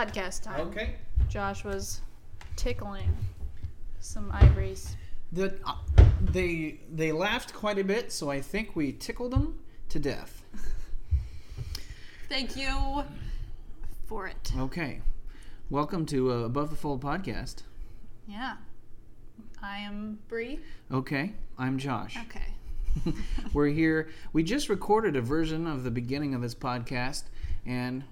podcast time. Okay. Josh was tickling some ivories. The, uh, they they laughed quite a bit, so I think we tickled them to death. Thank you for it. Okay. Welcome to uh, Above the Fold podcast. Yeah. I am Bree. Okay, I'm Josh. Okay. We're here. We just recorded a version of the beginning of this podcast and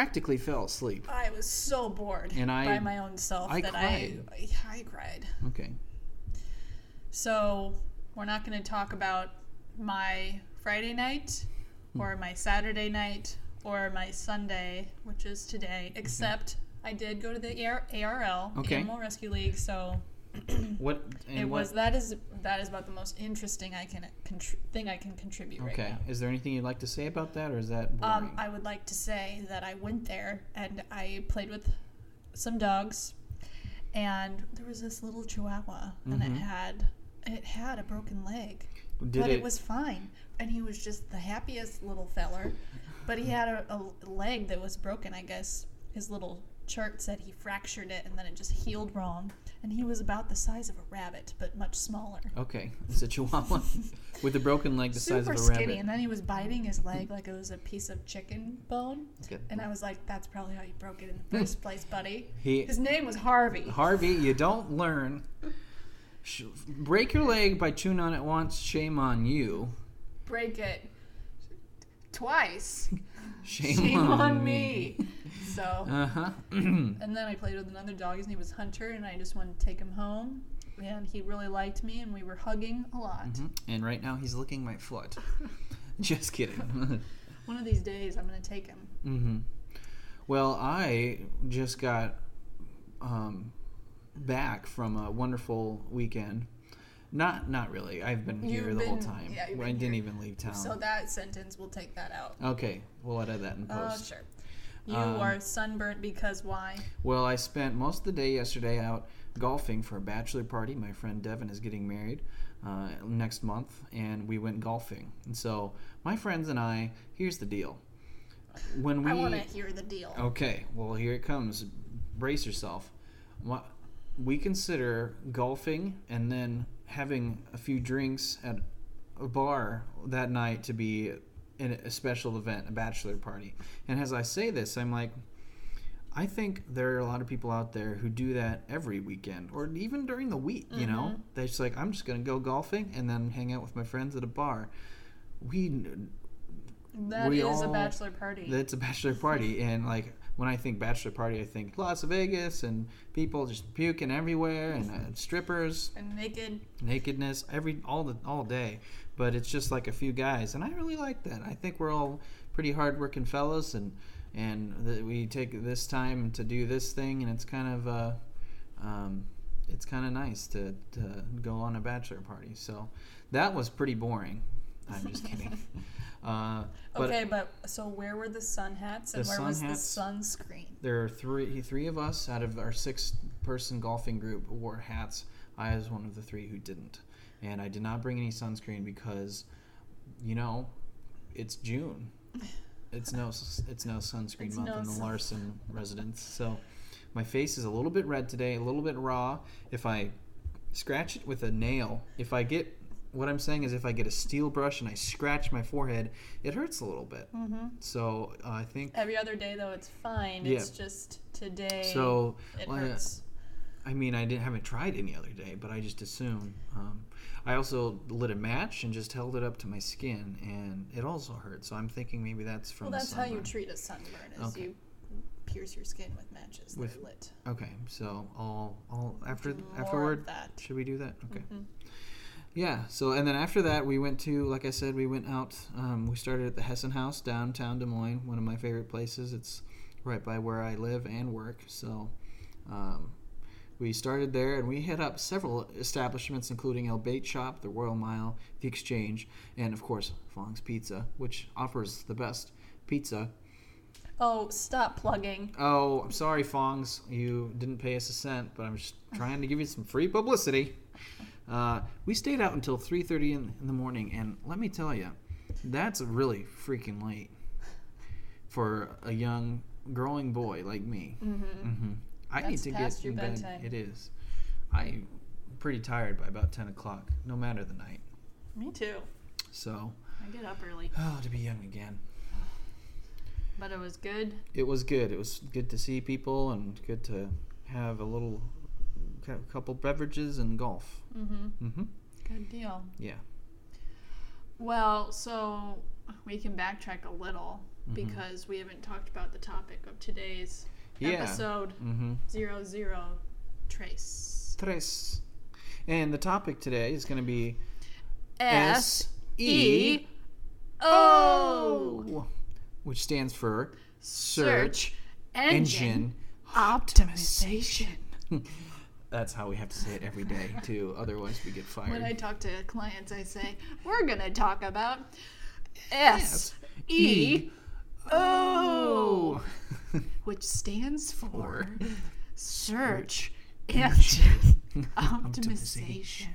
practically fell asleep. I was so bored And I- by my own self I that cried. I, I I cried. Okay. So we're not going to talk about my Friday night Hmm. or my Saturday night or my Sunday, which is today. Except I did go to the AR- ARL Okay. Animal Rescue League, so What? It what- was that is that is about the most interesting I can contr- thing I can contribute right Okay. now. Is there anything you'd like to say about that, or is that boring? Um, I would like to say that I went there and I played with some dogs, and there was this little Chihuahua, and it Mhm. had it had a broken leg, Did but it, it was fine, and he was just the happiest little feller. But he had a, a leg that was broken. I guess his little chart said he fractured it, and then it just healed wrong. And he was about the size of a rabbit, but much smaller. Okay, it's a Chihuahua with a broken leg the size Super of a skinny, rabbit. and then he was biting his leg like it was a piece of chicken bone. Good. And I was like, that's probably how you broke it in the first place, buddy. He His name was Harvey. Harvey, you don't learn. Break your leg by chewing on it once. Shame on you. Break it twice. Shame, Shame on me. So, Uh huh. and then I played with another dog. His name was Hunter, and I just wanted to take him home. And he really liked me, and we were hugging a lot. and right now he's licking my foot. Just kidding. One of these days, I'm going to take him. Mm-hmm. Well, I just got um, back from a wonderful weekend. Not, not really. I've been here You've the whole time. yeah, you've I been didn't here. even leave town. So that sentence, we'll take that out. okay, we'll edit that in post. Oh, post. sure. You Um, are sunburnt because why? Well, I spent most of the day yesterday out golfing for a bachelor party. My friend Devin is getting married uh, next month, and we went golfing. And so, my friends and I, here's the deal. When we I want to hear the deal. okay, well here it comes. Brace yourself. Wha- We consider golfing and then having a few drinks at a bar that night to be in a special event, a bachelor party. And as I say this, I'm like, I think there are a lot of people out there who do that every weekend or even during the week, you know? Mhm. They're just like, I'm just going to go golfing and then hang out with my friends at a bar. We, That We is a bachelor party. it's a bachelor party. And like, when I think bachelor party, I think Las Vegas and people just puking everywhere and uh, strippers, and naked. nakedness, every, all the, all day. But it's just like a few guys. And I really like that. I think we're all pretty hardworking fellas and, and we take this time to do this thing and it's kind of uh, um, it's kind of nice to, to go on a bachelor party so that was pretty boring i'm just kidding. Uh, but okay, but so where were the sun hats and where was hats- the sunscreen? there are three three of us out of our six person golfing group wore hats. I was one of the three who didn't. And i did not bring any sunscreen because you know it's june. It's no it's no sunscreen It's month no in the sun- larson residence. So my face is a little bit red today a little bit raw. If i scratch it with a nail if i get what i'm saying is if i get a steel brush and i scratch my forehead it hurts a little bit Mm-hmm. so uh, i think Every other day though, it's fine. Yeah. It's just today. so it well, hurts. I mean, I didn't haven't tried any other day, but I just assume. Um, I also lit a match and just held it up to my skin, and it also hurt. So I'm thinking maybe that's from. Well, that's how you treat a sunburn. Is Okay. you pierce your skin with matches that With- are lit. Okay, so I'll I'll after More afterward. that. Should we do that? Okay. Mhm. Yeah. So and then after that, we went to like I said, we went out. Um, we started at the Hessen Haus downtown Des Moines, one of my favorite places. It's right by where I live and work. So. Um, we started there and we hit up several establishments, including El Bait Shop, the Royal Mile, the Exchange, and of course Fong's Pizza, which offers the best pizza. Oh, stop plugging. Oh, I'm sorry, Fongs, you didn't pay us a cent, but I'm just trying to give you some free publicity. Uh, we stayed out until 3:30 in, in the morning, and let me tell you, that's really freaking late for a young growing boy like me. Mm-hmm. hmm I need to get your in bed. bedtime. It is. I'm pretty tired by about ten o'clock, no matter the night. Me too. So, I get up early, oh, to be young again. but it was good. It was good. It was good to see people and good to have a little cou- couple beverages and golf. Mm-hmm. Mm-hmm. Good deal. Yeah. Well, so we can backtrack a little Mhm. because we haven't talked about the topic of today's Yeah. episode Mm-hmm. zero zero trace. Trace. And the topic today is going to be S E O, which stands for search Search engine Engine optimization. That's how we have to say it every day, too. Otherwise, we get fired. When I talk to clients, I say we're gonna talk about S E O, which stands for search engine optimization.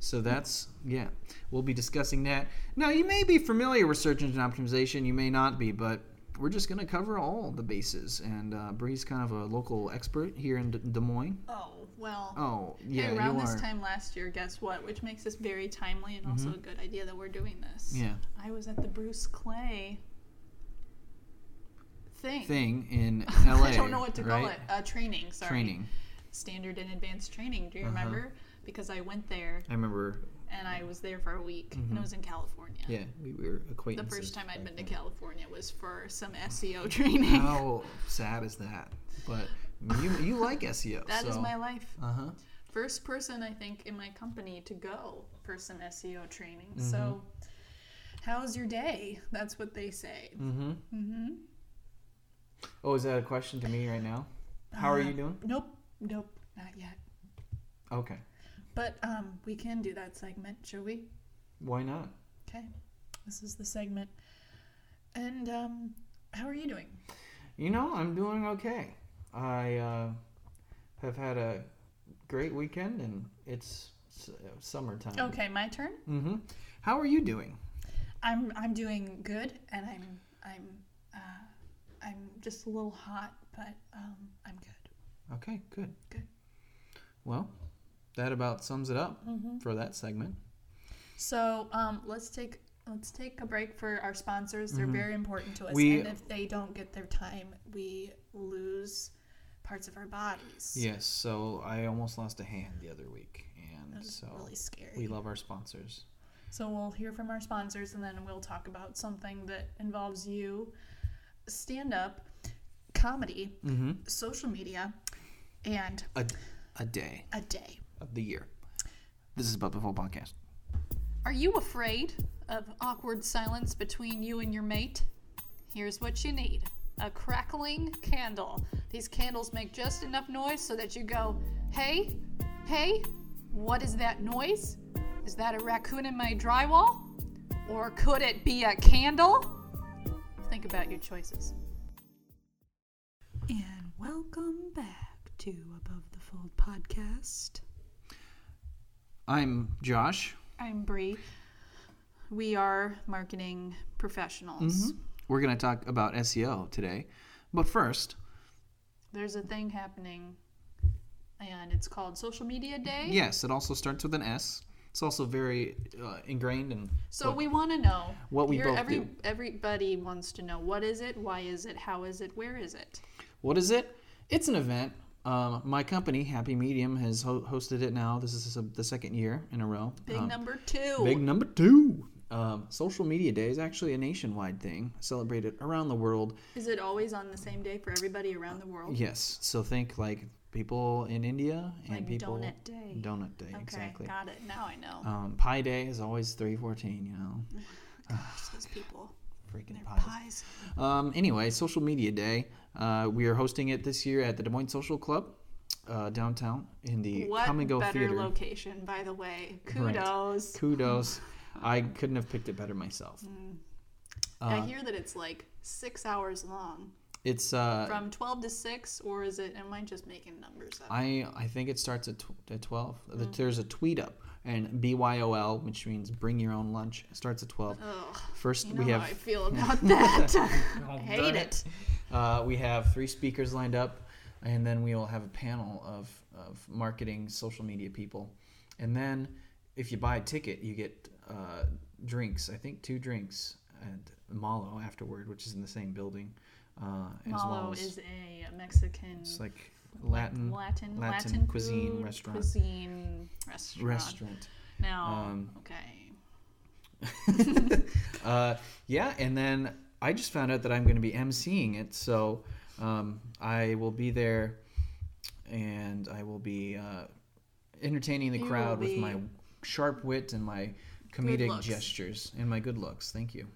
So that's yeah. We'll be discussing that. Now you may be familiar with search engine optimization, you may not be, but we're just going to cover all the bases. And uh, Bree's kind of a local expert here in D- Des Moines. Oh well. Oh yeah, around this. Mm-hmm. time last year, guess what? Which makes this very timely and also a good idea that we're doing this. Yeah, I was at the Bruce Clay thing. thing in L.A. I don't know what to call it. Uh, training. Sorry. Training. Standard and advanced training. Do you Uh-huh. remember? Because I went there I remember. and I was there for a week and it was in California. Mm-hmm. Yeah, we were acquainted. The first time I'd been to. California was for some SEO training. How sad is that? But you you like SEO. That is so. my life. Uh huh. First person I think in my company to go for some SEO training. Mm-hmm. So, how's your day? That's what they say. Mm-hmm. Mm-hmm. Oh, is that a question to me right now? How are Uh, you doing? Nope, nope, not yet. Okay. But um, we can do that segment, shall we? Why not? Okay, this is the segment. And um, how are you doing? You know, I'm doing okay. I uh, have had a great weekend, and it's s- summertime. Okay, my turn. Mm-hmm. How are you doing? I'm I'm doing good, and I'm I'm uh, I'm just a little hot, but um, I'm good. Okay, good. Good. Well, that about sums it up Mm-hmm. for that segment. So um, let's take let's take a break for our sponsors. They're Mhm. very important to us, We- and if they don't get their time, we lose parts of our bodies. Yes, so I almost lost a hand the other week, and so really scary. we love our sponsors. So we'll hear from our sponsors, and then we'll talk about something that involves you, stand up, comedy, Mm-hmm. social media, and A, a day a day. of the year. This is about the full podcast. Are you afraid of awkward silence between you and your mate? Here's what you need a crackling candle. These candles make just enough noise so that you go, Hey, hey, what is that noise? Is that a raccoon in my drywall? Or could it be a candle? Think about your choices. And welcome back to Above the Fold podcast. I'm Josh. I'm Bree. We are marketing professionals. Mm-hmm. We're going to talk about SEO today. But first, There's a thing happening, and it's called Social Media Day. yes, it also starts with an S. It's also very uh, ingrained in So what, we want to know what we both every, do. Everybody wants to know what is it, why is it, how is it, where is it? What is it? It's an event. Um, my company, Happy Medium, has ho- hosted it now. This is the second year in a row. Big Um, number two. Big number two. Um, Social Media Day is actually a nationwide thing, celebrated around the world. Is it always on the same day for everybody around the world? Yes, so think like people in India and Like people Donut Day. Donut Day, Okay, exactly. got it. Now I know. Um, Pi Day is always three fourteen. You know, Gosh, those people. freaking Their pies. pies. Um, anyway, Social Media Day. Uh, we are hosting it this year at the Des Moines Social Club uh, downtown in the What Kum & Go better Theater. location, by the way. Right. Kudos. Kudos. I couldn't have picked it better myself. I Uh, hear that it's like six hours long. it's uh, From 12 to 6, or is it, am I just making numbers up? I I think it starts at, tw- at twelve. Mm. There's a tweet up and BYOL, which means bring your own lunch, starts at twelve. Ugh, First you know we how have I feel about that. I hate it. Uh, we have three speakers lined up, and then we will have a panel of, of marketing social media people. And then if you buy a ticket, you get uh, drinks. I think two drinks at Malo afterward, which is in the same building. Uh, as well Malo as is a Mexican it's like Latin Latin Latin Latin cuisine food, restaurant. Cuisine restaurant. restaurant. Now, Um, okay. uh, yeah, and then I just found out that I'm going to be emceeing it, so um, I will be there, and I will be uh, entertaining the You crowd with be- my sharp wit and my comedic gestures and my good looks. Thank you.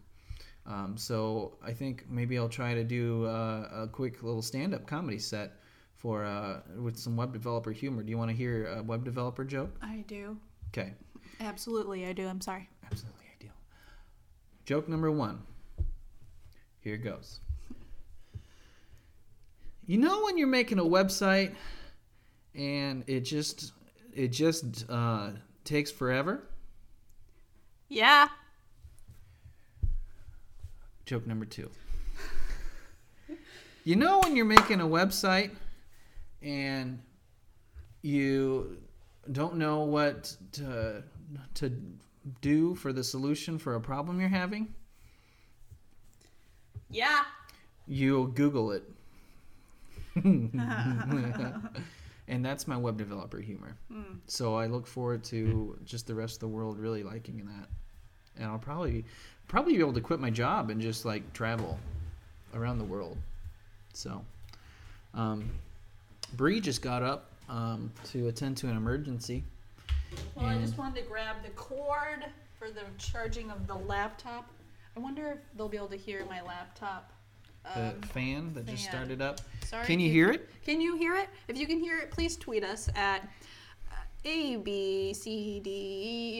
Um, so I think maybe I'll try to do uh, a quick little stand-up comedy set for uh, with some web developer humor. Do you want to hear a web developer joke? I do. Okay. Absolutely, I do. I'm sorry. Absolutely ideal. Joke number one. Here it goes. You know when you're making a website and it just it just uh, takes forever? Yeah. Joke number two. You know when you're making a website and you don't know what to, to do for the solution for a problem you're having? Yeah. You'll Google it. and that's my web developer humor. So I look forward to just the rest of the world really liking that. And I'll probably probably be able to quit my job and just like travel around the world. So um Bree just got up um, to attend to an emergency. Well, I just wanted to grab the cord for the charging of the laptop. I wonder if they'll be able to hear my laptop. The Um, fan that just started up. sorry. Can you hear it? Can you hear it? If you can hear it, please tweet us at uh, A B C D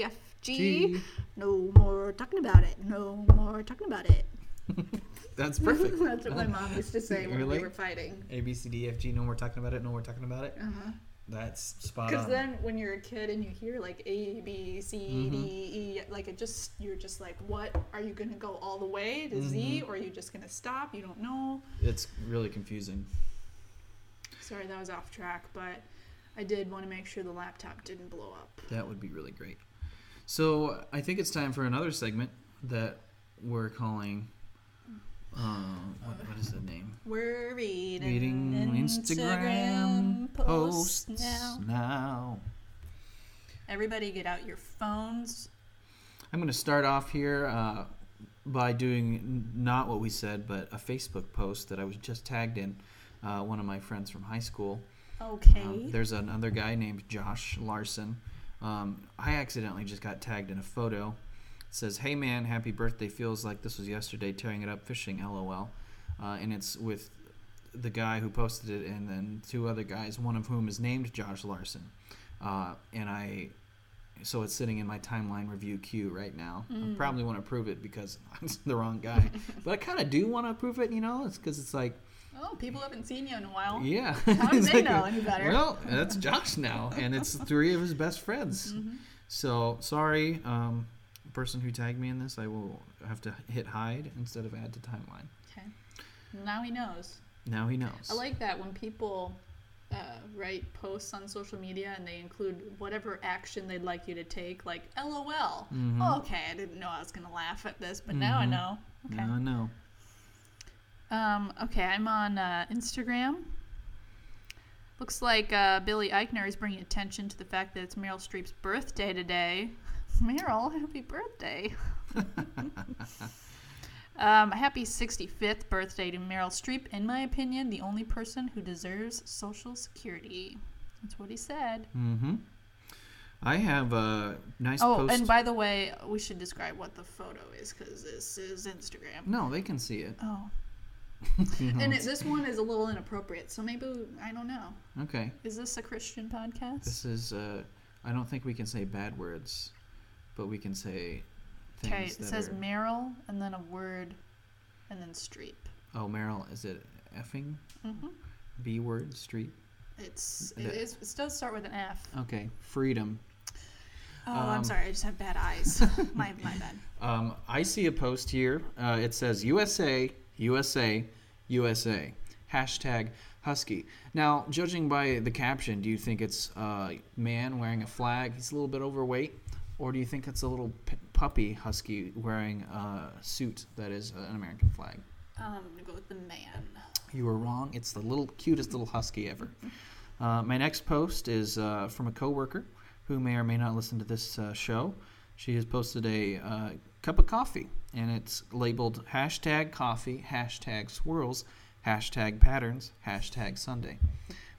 E F G. G. No more talking about it. No more talking about it. That's perfect. That's what my mom used to say when Really? we were fighting. A B C D F G. No more talking about it. No more talking about it. Uh-huh. That's spot Because then when you're a kid and you hear like A B C Mm-hmm. D E, like it just you're just like, what are you gonna go all the way to Z, Mm-hmm. or are you just gonna stop? You don't know. It's really confusing. Sorry, that was off track, but I did want to make sure the laptop didn't blow up. That would be really great. So I think it's time for another segment that we're calling. Um, what, what is the name? We're reading, Reading Instagram posts now. now. Everybody, get out your phones. I'm going to start off here uh, by doing not what we said, but a Facebook post that I was just tagged in. Uh, one of my friends from high school. Okay. Um, there's another guy named Josh Larson. Um, I accidentally just got tagged in a photo. Says, "Hey man, happy birthday! Feels like this was yesterday. Tearing it up fishing. LOL." Uh, and it's with the guy who posted it, and then two other guys, one of whom is named Josh Larson. Uh, and I, so it's sitting in my timeline review queue right now. I probably want to approve it because I'm the wrong guy, but I kind of do want to approve it. You know, it's because it's like oh, people haven't seen you in a while. yeah. How do they know any better? Well, that's Josh now, and it's three of his best friends. Mm-hmm. So sorry, um, person who tagged me in this. I will have to hit hide instead of add to timeline. Okay. Now he knows. Now he knows. I like that when people uh, write posts on social media and they include whatever action they'd like you to take, like LOL. Mhm. Oh, okay, I didn't know I was gonna laugh at this, but now I Mhm. know. Okay. Now I know. Um, okay, I'm on uh, Instagram. Looks like uh, Billy Eichner is bringing attention to the fact that it's Meryl Streep's birthday today. Meryl, happy birthday! um, happy 65th birthday to Meryl Streep. In my opinion, the only person who deserves Social Security. That's what he said. Mm-hmm. I have a nice Oh, post. and by the way, we should describe what the photo is because this is Instagram. no, they can see it. Oh, You know, and it, this one is a little inappropriate, so maybe I don't know. okay. Is this a Christian podcast? This is. Uh, I don't think we can say bad words, but we can say things Okay, it says are. Meryl and then a word and then Streep. oh, Meryl, is it effing hmm B word street? It's it, it does start with an F. Okay, freedom. Oh, Um, I'm sorry, I just have bad eyes. my my bad. Um, I see a post here. Uh, it says USA, USA, USA. Hashtag Husky. Now, judging by the caption, do you think it's a man wearing a flag? He's a little bit overweight. Or do you think it's a little p- puppy husky wearing a suit that is an American flag? Um, I'm gonna go with the man. You were wrong. It's the little cutest little husky ever. Uh, my next post is uh, from a coworker who may or may not listen to this uh, show. She has posted a uh, cup of coffee, and it's labeled hashtag coffee, hashtag swirls, hashtag patterns, hashtag Sunday,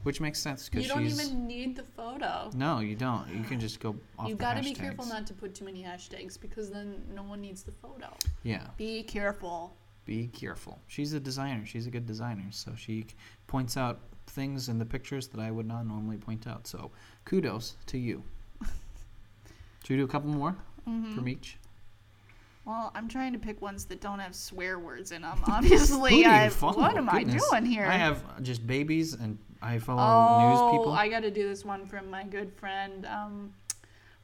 which makes sense because You don't she's. even need the photo. No, you don't. You can just go off You've got to be careful not to put too many hashtags because then no one needs the photo. Yeah, Be careful. be careful. She's a designer. She's a good designer, so she points out things in the pictures that I would not normally point out. So, kudos to you. Should we do a couple more Mm-hmm. from each? Well, I'm trying to pick ones that don't have swear words in them. Obviously, Who do you I. What am Goodness. I doing here? I have just babies, and I follow oh, news people. I got to do this one from my good friend um,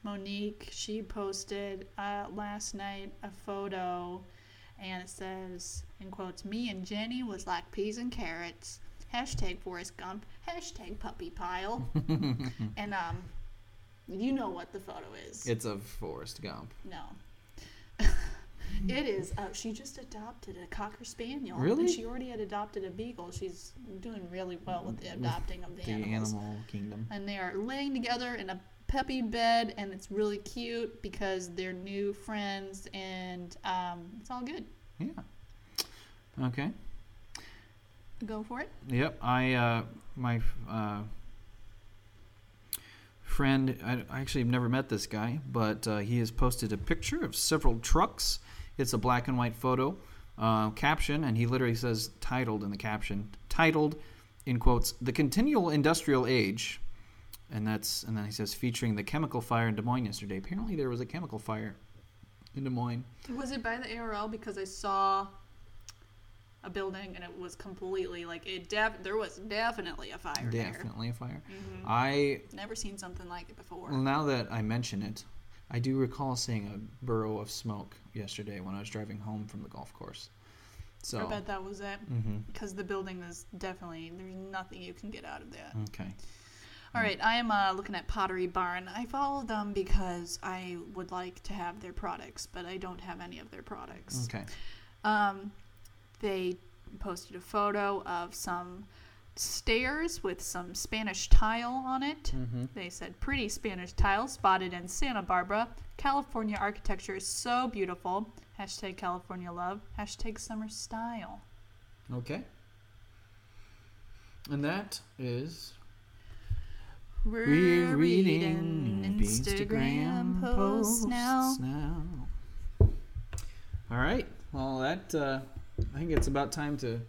Monique. She posted uh, last night a photo, and it says, in quotes, "Me and Jenny was like peas and carrots." Hashtag Forrest Gump. Hashtag puppy pile. and um, you know what the photo is. it's a Forrest Gump. No. it is. Uh, she just adopted a cocker spaniel. Really? And she already had adopted a beagle. She's doing really well with the adopting of the, The animals. animal kingdom. And they are laying together in a peppy bed, and it's really cute because they're new friends, and um, it's all good. Yeah. Okay. Go for it. Yep. I uh, my uh, friend. I, I actually have never met this guy, but uh, he has posted a picture of several trucks. It's a black and white photo. Uh, caption, and he literally says titled in the caption, titled in quotes, "The Continual Industrial Age." And that's and then he says featuring the chemical fire in Des Moines yesterday. Apparently there was a chemical fire in Des Moines. Was it by the ARL? Because I saw a building and it was completely like it. Def- there was definitely a fire there. Definitely a fire. Mhm. I Never seen something like it before. Well, now that I mention it, I do recall seeing a burrow of smoke yesterday when I was driving home from the golf course. So, I bet that was it. Because the building is definitely there's nothing you can get out of that. okay, All right, I am uh, looking at Pottery Barn. I follow them because I would like to have their products, but I don't have any of their products. okay, Um, they posted a photo of some stairs with some Spanish tile on it. hmm They said, pretty Spanish tile spotted in Santa Barbara. California architecture is so beautiful. Hashtag California love. Hashtag summer style. okay. And that is We're reading Instagram posts now. now. All right. Well, that uh, I think it's about time to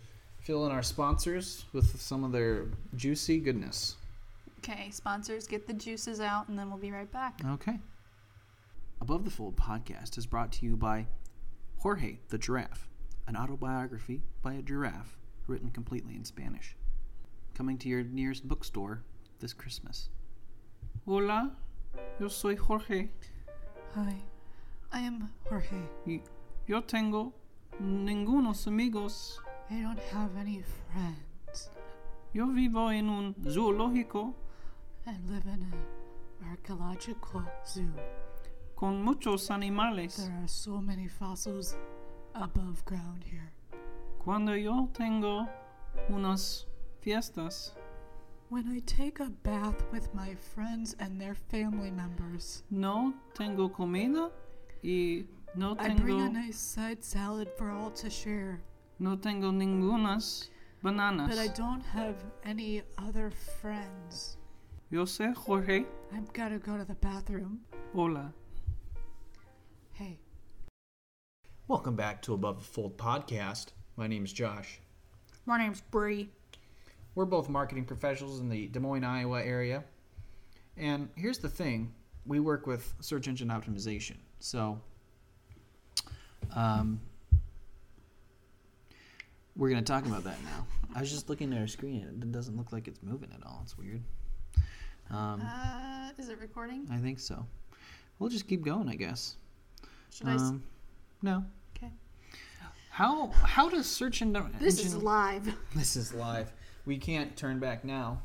fill in our sponsors with some of their juicy goodness. Okay, sponsors, get the juices out, and then we'll be right back. Okay. Above the Fold podcast is brought to you by Jorge the Giraffe, an autobiography by a giraffe written completely in Spanish. Coming to your nearest bookstore this Christmas. Hola, yo soy Jorge. Hi, I am Jorge. Y yo tengo ningunos amigos. I don't have any friends. Yo vivo en un zoológico I live in an archaeological zoo. con muchos animales. There are so many fossils above ground here. Cuando yo tengo unas fiestas, When I take a bath with my friends and their family members, no tengo comida y no tengo. I bring a nice side salad for all to share. No tengo ningunas bananas. But I don't have any other friends. Yo sé Jorge. I've got to go to the bathroom. Hola. Hey. Welcome back to Above the Fold podcast. My name is Josh. My name's Bree. We're both marketing professionals in the Des Moines, Iowa area. And here's the thing we work with search engine optimization. So, um, we're going to talk about that now. I was just looking at our screen. It doesn't look like it's moving at all. It's weird. Um, Uh, is it recording? I think so. We'll just keep going, I guess. Should I? s- Um, no. Okay. How how does search engine? This is live. This is live. We can't turn back now.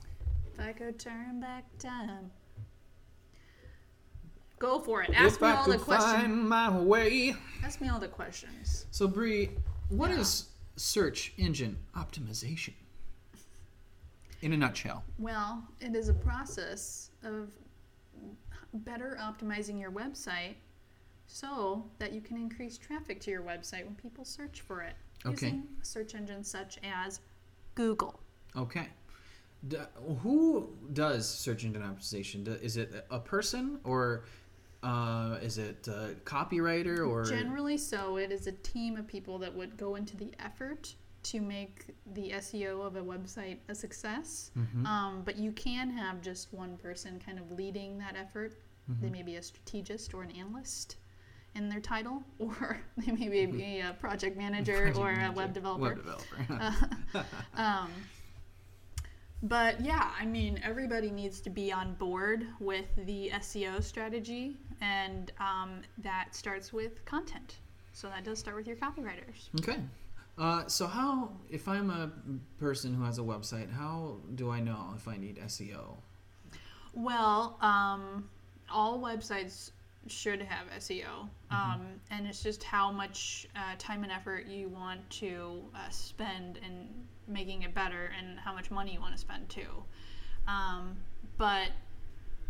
If I could turn back time. Go for it. Ask if me I all the questions. find my way. Ask me all the questions. So Bree, what Yeah. is search engine optimization? In a nutshell. Well, it is a process of better optimizing your website so that you can increase traffic to your website when people search for it Okay. using search engines such as Google. Okay. D- who does search engine optimization? Is it a person or uh, is it a copywriter or Generally, so it is a team of people that would go into the effort to make the SEO of a website a success. Mhm. Um, but you can have just one person kind of leading that effort. They Mm-hmm. may be a strategist or an analyst in their title, or they may be be a project manager Project or a manager, web developer. Web developer. Um, but yeah, I mean, everybody needs to be on board with the SEO strategy, and um, that starts with content. So that does start with your copywriters. okay. Uh, so how, if I'm a person who has a website, how do I know if I need SEO? Well, um, all websites should have SEO, um, and it's just how much uh, time and effort you want to uh, spend in making it better, and how much money you want to spend too. Um, but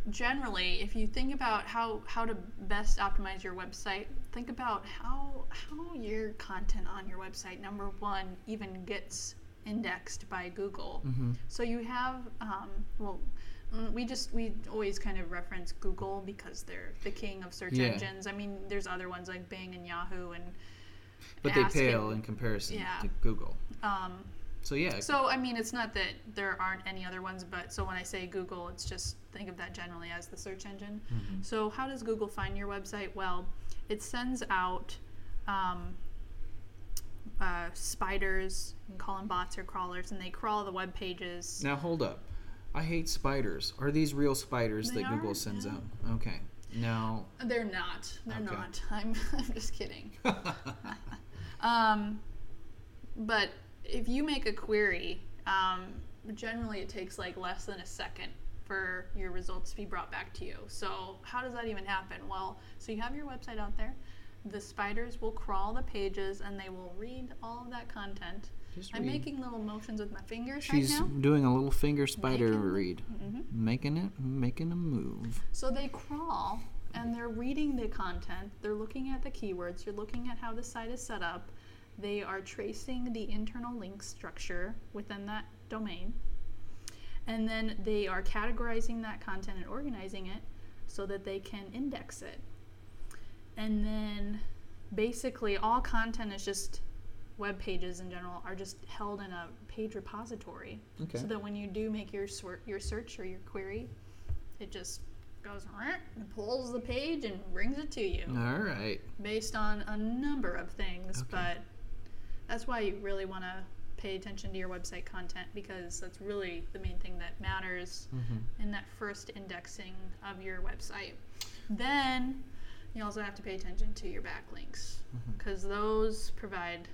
generally, if you think about how how to best optimize your website, think about how how your content on your website number one even gets indexed by Google. Mm-hmm. So you have, um, well, mm, we just we always kind of reference Google because they're the king of search Yeah. engines. I mean, there's other ones like Bing and Yahoo and But they pale in comparison Yeah. to Google. um, So yeah. so I mean, it's not that there aren't any other ones, but so when I say Google, it's just think of that generally as the search engine. Mhm. So how does Google find your website? Well, it sends out um, uh, spiders, and call them bots or crawlers, and they crawl the web pages. Now hold up. I hate spiders. Are these real spiders They that Google are, sends yeah. out? Okay. Now, They're not. They're Okay. not. I'm, I'm just kidding. Um, but if you make a query, um, generally it takes like less than a second for your results to be brought back to you. So how does that even happen? Well, so you have your website out there. The spiders will crawl the pages and they will read all of that content. just I'm read. making little motions with my fingers She's right now. doing a little finger spider Making- read, Mhm. making it, making a move. So they crawl and they're reading the content, they're looking at the keywords, they're looking at how the site is set up, they are tracing the internal link structure within that domain, and then they are categorizing that content and organizing it so that they can index it. And then basically all content is just web pages in general are just held in a page repository Okay. so that when you do make your sor- your search or your query, it just goes and pulls the page and brings it to you All right. based on a number of things. Okay. But that's why you really want to pay attention to your website content because that's really the main thing that matters Mm-hmm. in that first indexing of your website. Then you also have to pay attention to your backlinks because those provide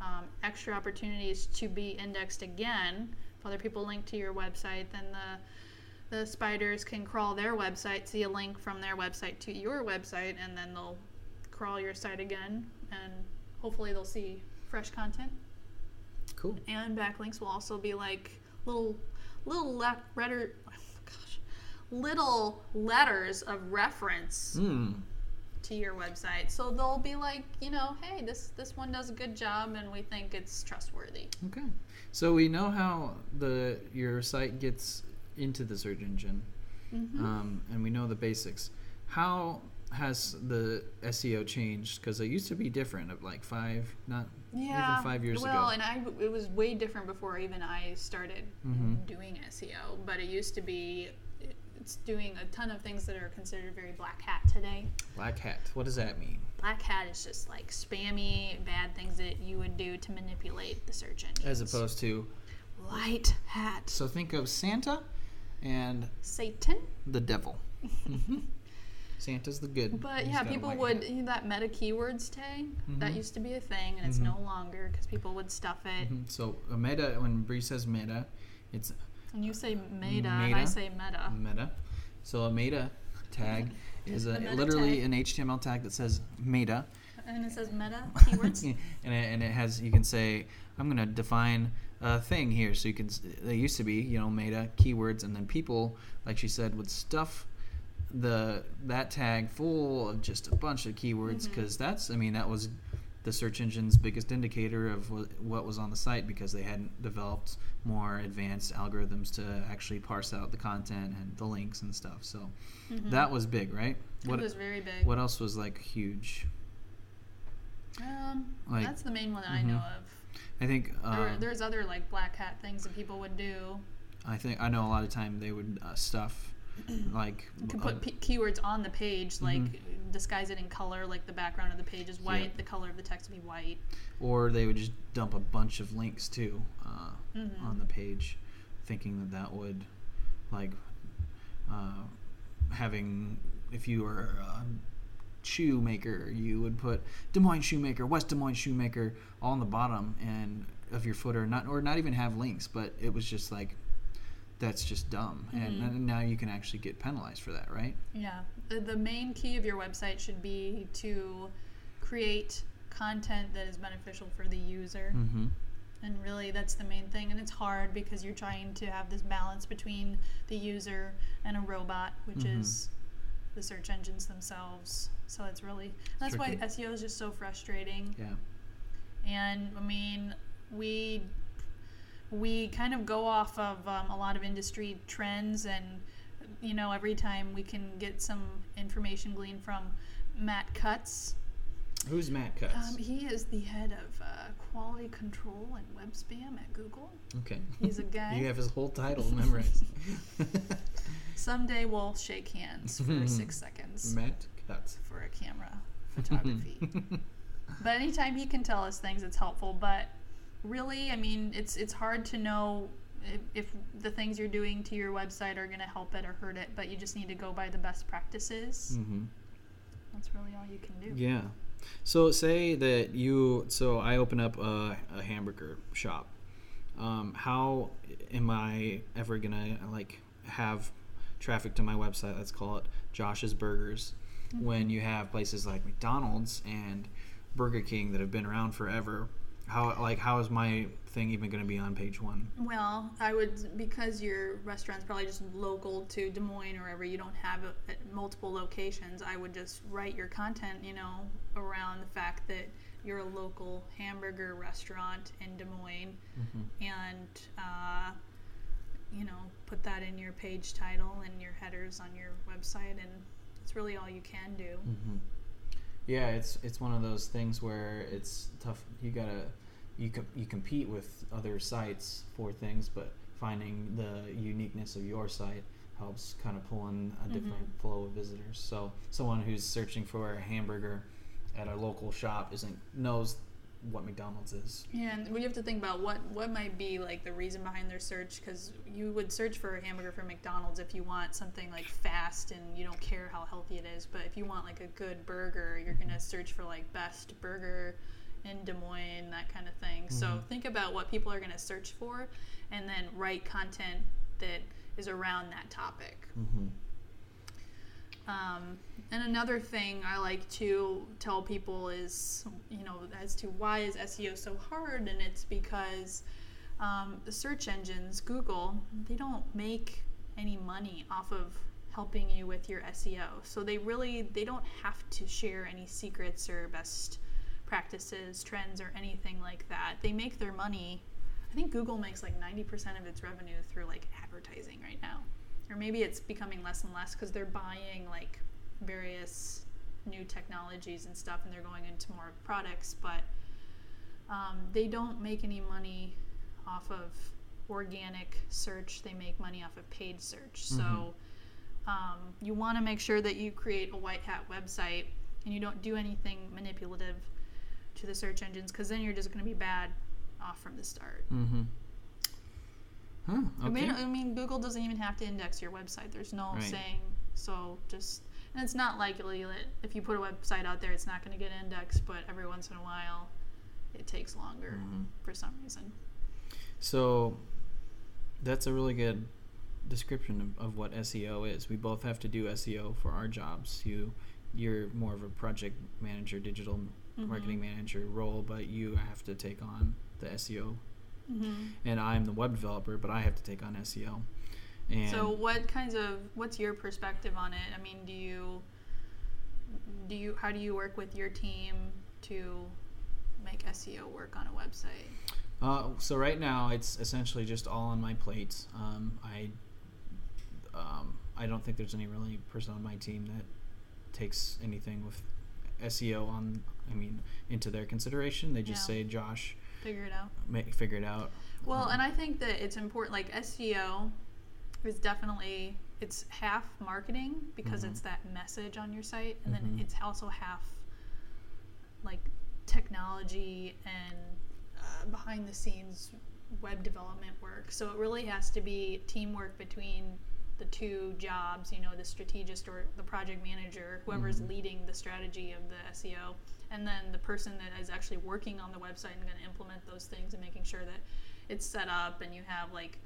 um, extra opportunities to be indexed again. If other people link to your website, then the the spiders can crawl their website, see a link from their website to your website, and then they'll crawl your site again, and hopefully they'll see fresh content. Cool. And backlinks will also be like little little le- letter, gosh, little letters of reference Hmm. to your website. So they'll be like, you know, hey, this this one does a good job, and we think it's trustworthy. Okay. So we know how the your site gets into the search engine, Mhm. um, and we know the basics. How has the SEO changed? Because it used to be different. Of like five, not yeah, even five years well, ago. Well, and I it was way different before even I started Mhm. doing SEO. But it used to be. It's doing a ton of things that are considered very black hat today. Black hat. What does that mean? Black hat is just like spammy, bad things that you would do to manipulate the search engine. As opposed to, light hat, so think of Santa and Satan. the devil. Santa's the good. But yeah, people would you know, that meta keywords tag that Mhm. used to be a thing, and it's Mhm. no longer because people would stuff it. Mhm. So a meta, when Bree says meta, it's And you say meta, and I say meta. meta. So a meta tag is a, meta literally tag. an HTML tag that says meta, And it says meta keywords. and it, and it has you can say I'm gonna define a thing here. So you can they used to be you know meta keywords, and then people like she said would stuff the that tag full of just a bunch of keywords because that's I mean that was the search engine's biggest indicator of wh- what was on the site because they hadn't developed more advanced algorithms to actually parse out the content and the links and stuff. So Mhm. that was big, right? What it was very big. what else was like huge? Um, Like- that's the main one that I know of. I think There, uh, there's other like black hat things that people would do. I think I know a lot of time they would uh, stuff like You could uh, put p- keywords on the page, like Mhm. disguise it in color, like the background of the page is white, the color of the text would be white. or they would just dump a bunch of links too uh, Mhm. on the page, thinking that that would like uh, having if you were a shoemaker, you would put Des Moines shoemaker, West Des Moines shoemaker all on the bottom and of your footer, not or not even have links, but it was just like that's just dumb, and, Mhm. and now you can actually get penalized for that, right? Yeah. The, the main key of your website should be to create content that is beneficial for the user. Mm-hmm. And really, that's the main thing. And it's hard because you're trying to have this balance between the user and a robot, which Mhm. is the search engines themselves. So it's really that's why SEO is just so frustrating. Yeah. And I mean, we we kind of go off of um, a lot of industry trends, and you know, every time we can get some information gleaned from Matt Cutts. Who's Matt Cutts? Um, he is the head of uh, quality control and web spam at Google. okay. He's a guy. you have his whole title memorized. Someday we'll shake hands for six seconds Matt Cutts. for a camera photography. but anytime he can tell us things, it's helpful. But really, I mean, it's it's hard to know if, if the things you're doing to your website are going to help it or hurt it. But you just need to go by the best practices. hmm That's really all you can do. Yeah. So say that you. So I open up a, a hamburger shop. Um, how am I ever gonna like have traffic to my website? Let's call it Josh's Burgers. When you have places like McDonald's and Burger King that have been around forever, how like how is my thing even going to be on page one? Well, I would because your restaurant's probably just local to Des Moines or wherever you don't have it at multiple locations. I would just write your content, you know, around the fact that you're a local hamburger restaurant in Des Moines, and uh, you know, put that in your page title and your headers on your website, and that's really all you can do. Mm-hmm. Yeah, it's it's one of those things where it's tough. You gotta you com- you compete with other sites for things, but finding the uniqueness of your site helps kind of pull in a different Mhm. flow of visitors. So someone who's searching for a hamburger at a local shop isn't knows what McDonald's is. Yeah, and we have to think about what what might be like the reason behind their search because you would search for a hamburger from McDonald's if you want something like fast and you don't care how healthy it is. But if you want like a good burger, you're gonna search for like best burger in Des Moines, that kind of thing. So Mhm. think about what people are gonna search for, and then write content that is around that topic. Mm-hmm. Um, and another thing I like to tell people is, you know, as to why is SEO so hard, and it's because um, the search engines, Google, they don't make any money off of helping you with your SEO. So they really they don't have to share any secrets or best practices, trends, or anything like that. They make their money. I think Google makes like 90% of its revenue through like advertising right now or maybe it's becoming less and less because they're buying like various new technologies and stuff and they're going into more products but um, they don't make any money off of organic search. They make money off of paid search. So um, you want to make sure that you create a white hat website and you don't do anything manipulative to the search engines because then you're just going to be bad off from the start. Mm-hmm. Huh. I mean, I mean, Google doesn't even have to index your website. There's no Right. saying. So just, And it's not likely that if you put a website out there, it's not going to get indexed, but every once in a while, it takes longer Mhm. for some reason. So that's a really good description of, of what SEO is. We both have to do SEO for our jobs. You you're more of a project manager, digital Mhm. marketing manager role, but you have to take on the SEO. Mm-hmm. And I'm the web developer, but I have to take on SEO. And So, what kinds of what's your perspective on it? I mean, do you do you how do you work with your team to make SEO work on a website? Uh, so right now it's essentially just all on my plate. Um, I um, I don't think there's any really person on my team that takes anything with SEO on. I mean, into their consideration. They just Yeah. say, "Josh, Figure it out. make figure it out." Well, Um, and I think that it's important. Like SEO is definitely it's half marketing because Mhm. it's that message on your site, and Mhm. then it's also half like technology and uh, behind the scenes web development work. So it really has to be teamwork between the two jobs. You know, the strategist or the project manager, whoever's Mhm. leading the strategy of the SEO, and then the person that is actually working on the website and going to implement those things and making sure that it's set up and you have like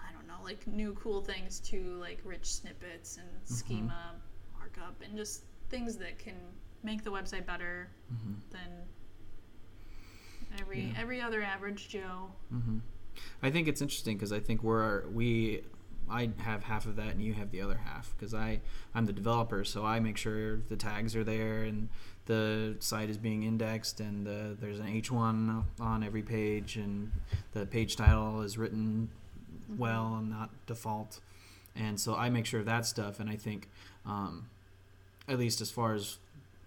I don't know, like new cool things to like rich snippets and schema markup and just things that can make the website better Mhm. than every Yeah. every other average Joe. hmm I think it's interesting because I think we're we I have half of that and you have the other half because I I'm the developer so I make sure the tags are there and the site is being indexed and the, there's an H1 on every page and the page title is written well and not default. And so I make sure of that stuff and I think um, at least as far as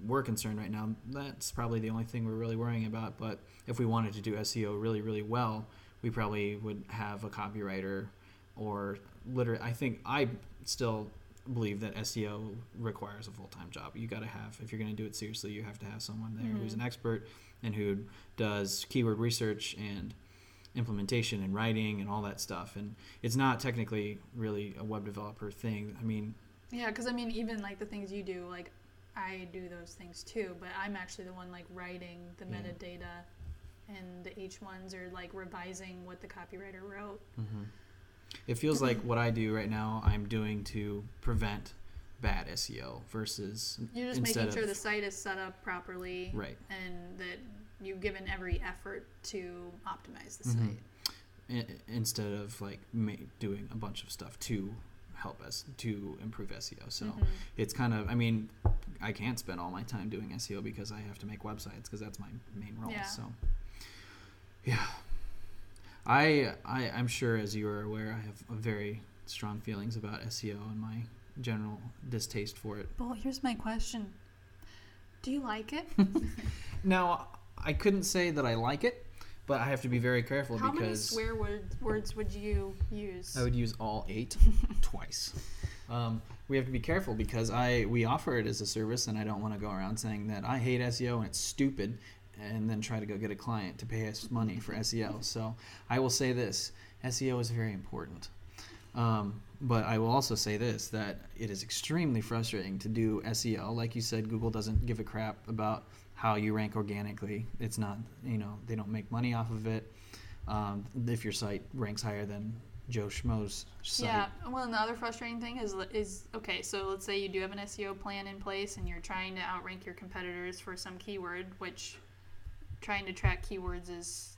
we're concerned right now that's probably the only thing we're really worrying about but if we wanted to do SEO really really well we probably would have a copywriter or literally I think I still believe that SEO requires a full-time job. You got to have if you're going to do it seriously, you have to have someone there who's Mhm. an expert and who does keyword research and implementation and writing and all that stuff. And it's not technically really a web developer thing. I mean, Yeah, because I mean, even like the things you do, like I do those things too, but I'm actually the one like writing the Yeah. metadata, and the H ones are like revising what the copywriter wrote. It feels like what I do right now I'm doing to prevent bad SEO versus You're just making sure of- the site is set up properly, right. and that you've given every effort to optimize the Mhm. site. Instead of like doing a bunch of stuff to help us to improve SEO. So Mhm. it's kind of I mean I can't spend all my time doing SEO because I have to make websites because that's my main role. Yeah. So yeah, I I I'm sure as you are aware I have very strong feelings about SEO and my general distaste for it. Well, here's my question: Do you like it? Now I couldn't say that I like it, but I have to be very careful How many because swear words, words would you use? I would use all eight twice. Um, we have to be careful because I we offer it as a service, and I don't want to go around saying that I hate SEO and it's stupid, and then try to go get a client to pay us money for SEO. So I will say this: SEO is very important. Um, but I will also say this that it is extremely frustrating to do SEO. Like you said, Google doesn't give a crap about how you rank organically. It's not, you know, they don't make money off of it. Um, if your site ranks higher than Joe Schmo's site. Yeah. Well, and the other frustrating thing is is okay. So let's say you do have an SEO plan in place, and you're trying to outrank your competitors for some keyword, which trying to track keywords is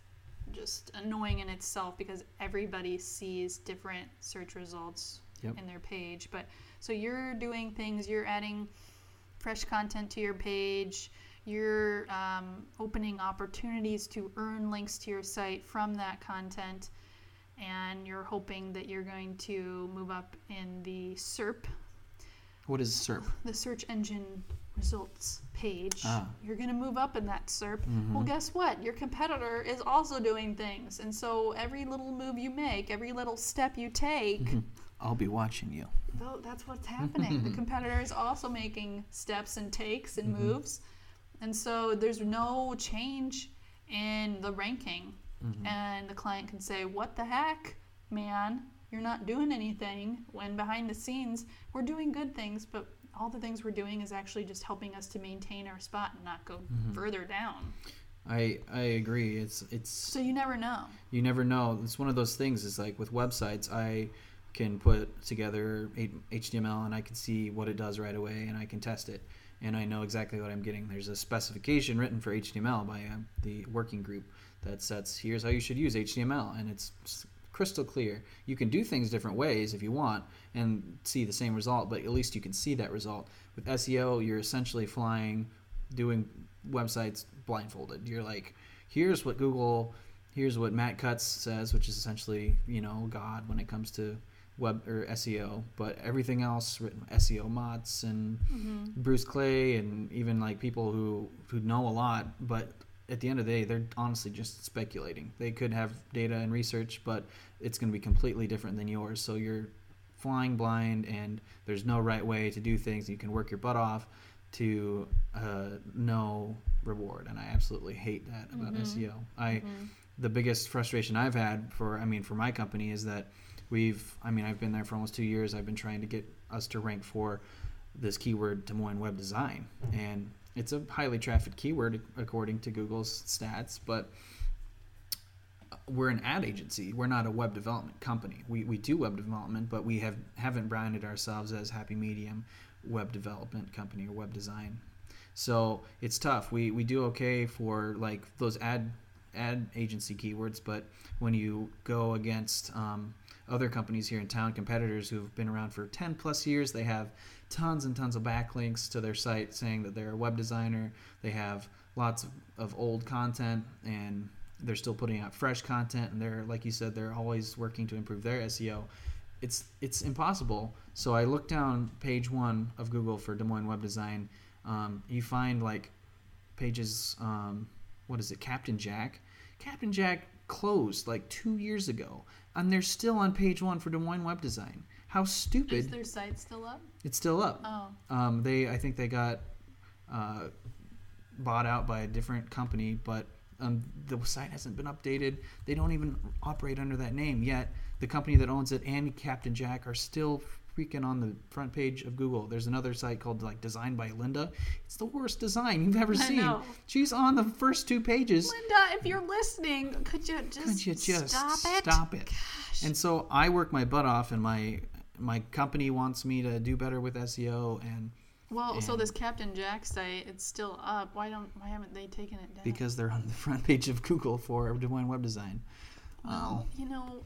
just annoying in itself because everybody sees different search results Yep. in their page. But so you're doing things. You're adding fresh content to your page. You're um, opening opportunities to earn links to your site from that content and you're hoping that you're going to move up in the SERP, What is SERP? the search engine results page. Ah. You're going to move up in that SERP. Mhm. Well, guess what? Your competitor is also doing things. And so every little move you make, every little step you take, I'll be watching you. that's what's happening. the competitor is also making steps and takes and moves. And so there's no change in the ranking. Mm-hmm. And the client can say, What the heck, man? you're not doing anything when behind the scenes we're doing good things, but all the things we're doing is actually just helping us to maintain our spot and not go further down. I I agree. It's it's So you never know. you never know. It's one of those things. Is like with websites, I can put together HTML and I can see what it does right away, and I can test it, and I know exactly what I'm getting. There's a specification written for HTML by uh, the working group that sets here's how you should use HTML, and it's crystal clear. You can do things different ways if you want and see the same result, but at least you can see that result. With SEO, you're essentially flying, doing websites blindfolded. You're like, here's what Google, here's what Matt Cutts says, which is essentially you know God when it comes to web or SEO. But everything else, written SEOmoz and mm-hmm. Bruce Clay and even like people who who know a lot, but at the end of the day, they're honestly just speculating. They could have data and research, but it's going to be completely different than yours. So you're flying blind, and there's no right way to do things. You can work your butt off to uh, no reward, and I absolutely hate that about mm-hmm. SEO. I mm-hmm. the biggest frustration I've had for I mean for my company is that we've I mean I've been there for almost two years. I've been trying to get us to rank for this keyword Des Moines web design, mm-hmm. and it's a highly trafficked keyword according to Google's stats, but we're an ad agency. We're not a web development company. We, we do web development, but we have haven't branded ourselves as Happy Medium web development company or web design. So it's tough. We we do okay for like those ad ad agency keywords, but when you go against um, other companies here in town, competitors who've been around for 10 plus years, they have tons and tons of backlinks to their site saying that they're a web designer. They have lots of, of old content and they're still putting out fresh content and they're like you said they're always working to improve their SEO. It's it's impossible. So I looked down page one of Google for Des Moines web design. Um, you find like pages. Um, what is it, Captain Jack? Captain Jack closed like two years ago, and they're still on page one for Des Moines web design. How stupid! Is their site still up? It's still up. Oh. Um, they, I think they got uh, bought out by a different company, but um, the site hasn't been updated. They don't even operate under that name yet. The company that owns it and Captain Jack are still freaking on the front page of Google. There's another site called like Designed by Linda. It's the worst design you've ever I seen. know. She's on the first two pages. Linda, if you're listening, could you just, Could you just stop it? stop it? Gosh. And so I work my butt off, and my my company wants me to do better with SEO, and Well, so this Captain Jack site, it's still up. Why don't? Why haven't they taken it down? because they're on the front page of Google for Moines web design. well, you know,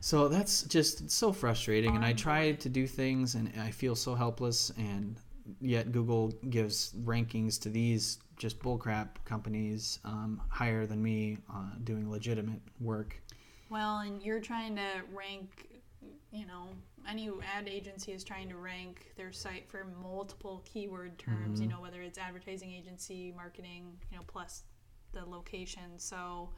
So that's just so frustrating, and I try to do things, and I feel so helpless, and yet Google gives rankings to these just bullcrap companies um, higher than me uh, doing legitimate work. well, and you're trying to rank. You know, any ad agency is trying to rank their site for multiple keyword terms. You Mhm. know, whether it's advertising agency, marketing, you know, plus the location. So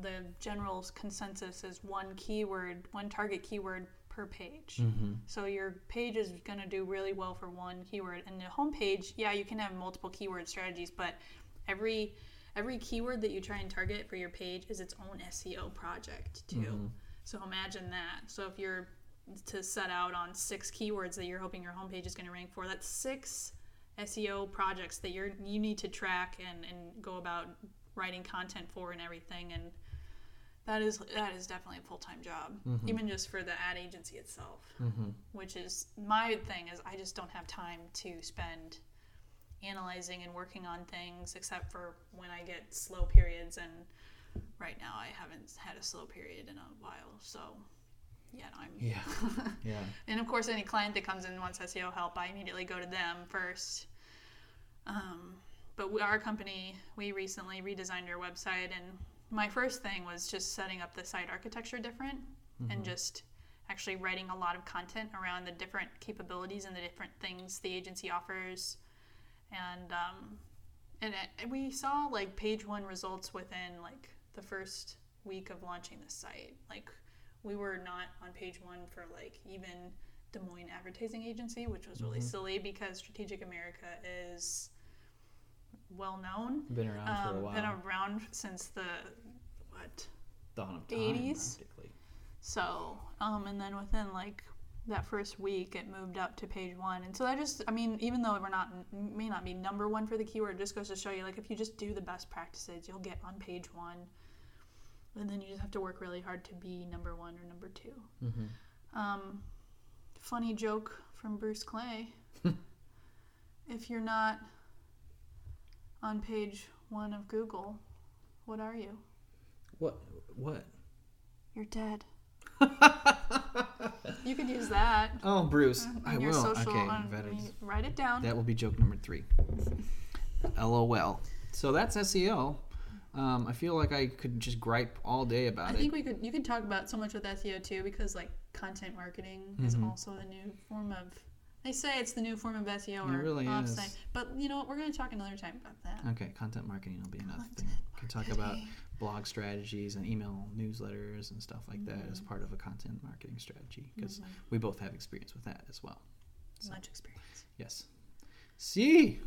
the general consensus is one keyword, one target keyword per page. Mm-hmm. So your page is going to do really well for one keyword, and the homepage, yeah, you can have multiple keyword strategies, but every every keyword that you try and target for your page is its own SEO project too. Mhm. So imagine that. So if you're to set out on six keywords that you're hoping your homepage is going to rank for, that's six SEO projects that you're you need to track and and go about writing content for and everything and that is that is definitely a full-time job Mhm. even just for the ad agency itself Mm-hmm. which is my thing is I just don't have time to spend analyzing and working on things except for when I get slow periods and right now I haven't had a slow period in a while so yeah I'm Yeah, yeah. and of course any client that comes in and wants SEO help I immediately go to them first. Um, but we, our company we recently redesigned our website and my first thing was just setting up the site architecture different and just actually writing a lot of content around the different capabilities and the different things the agency offers. And um, and it, we saw like page one results within like the first week of launching the site like we were not on page one for like even Des Moines advertising agency which was really Mhm. silly because strategic america is well known Been around for a um, while. been around since the what Dawn of time, 80s? practically. So, um, and then within like that first week, it moved up to page one. And so that just, I mean, even though we're not, may not be number one for the keyword, it just goes to show you, like, if you just do the best practices, you'll get on page one. And then you just have to work really hard to be number one or number 2 Mm-hmm. Um, funny joke from Bruce Clay. if you're not on page one of Google, what are you? What? What? You're dead. You could use that. Oh, Bruce, in I will. social. okay, on- write it down. That will be joke number three. LOL. So that's SEO. Um, I feel like I could just gripe all day about I it. I think we could. You could talk about so much with SEO too, because like content marketing is Mhm. also a new form of. They say it's the new form of SEO It or really offsite, is. but you know what? We're going to talk another time about that. Okay, content marketing will be another Content thing. We can talk about blog strategies and email newsletters and stuff like that Mm-hmm. as part of a content marketing strategy because we both have experience with that as well. So, Much experience. yes. See.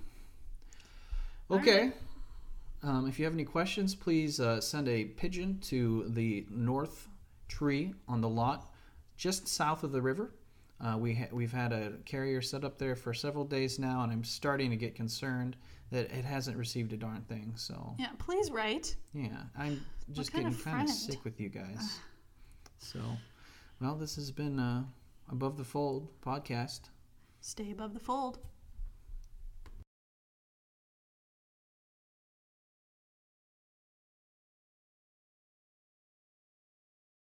Okay. Um, if you have any questions, please uh, send a pigeon to the north tree on the lot just south of the river. Uh, we ha- we've had a carrier set up there for several days now, and I'm starting to get concerned that it hasn't received a darn thing. So Yeah, please write. yeah, I'm just kind getting of kind of sick with you guys. so, well, this has been uh, above the fold podcast. Stay above the fold.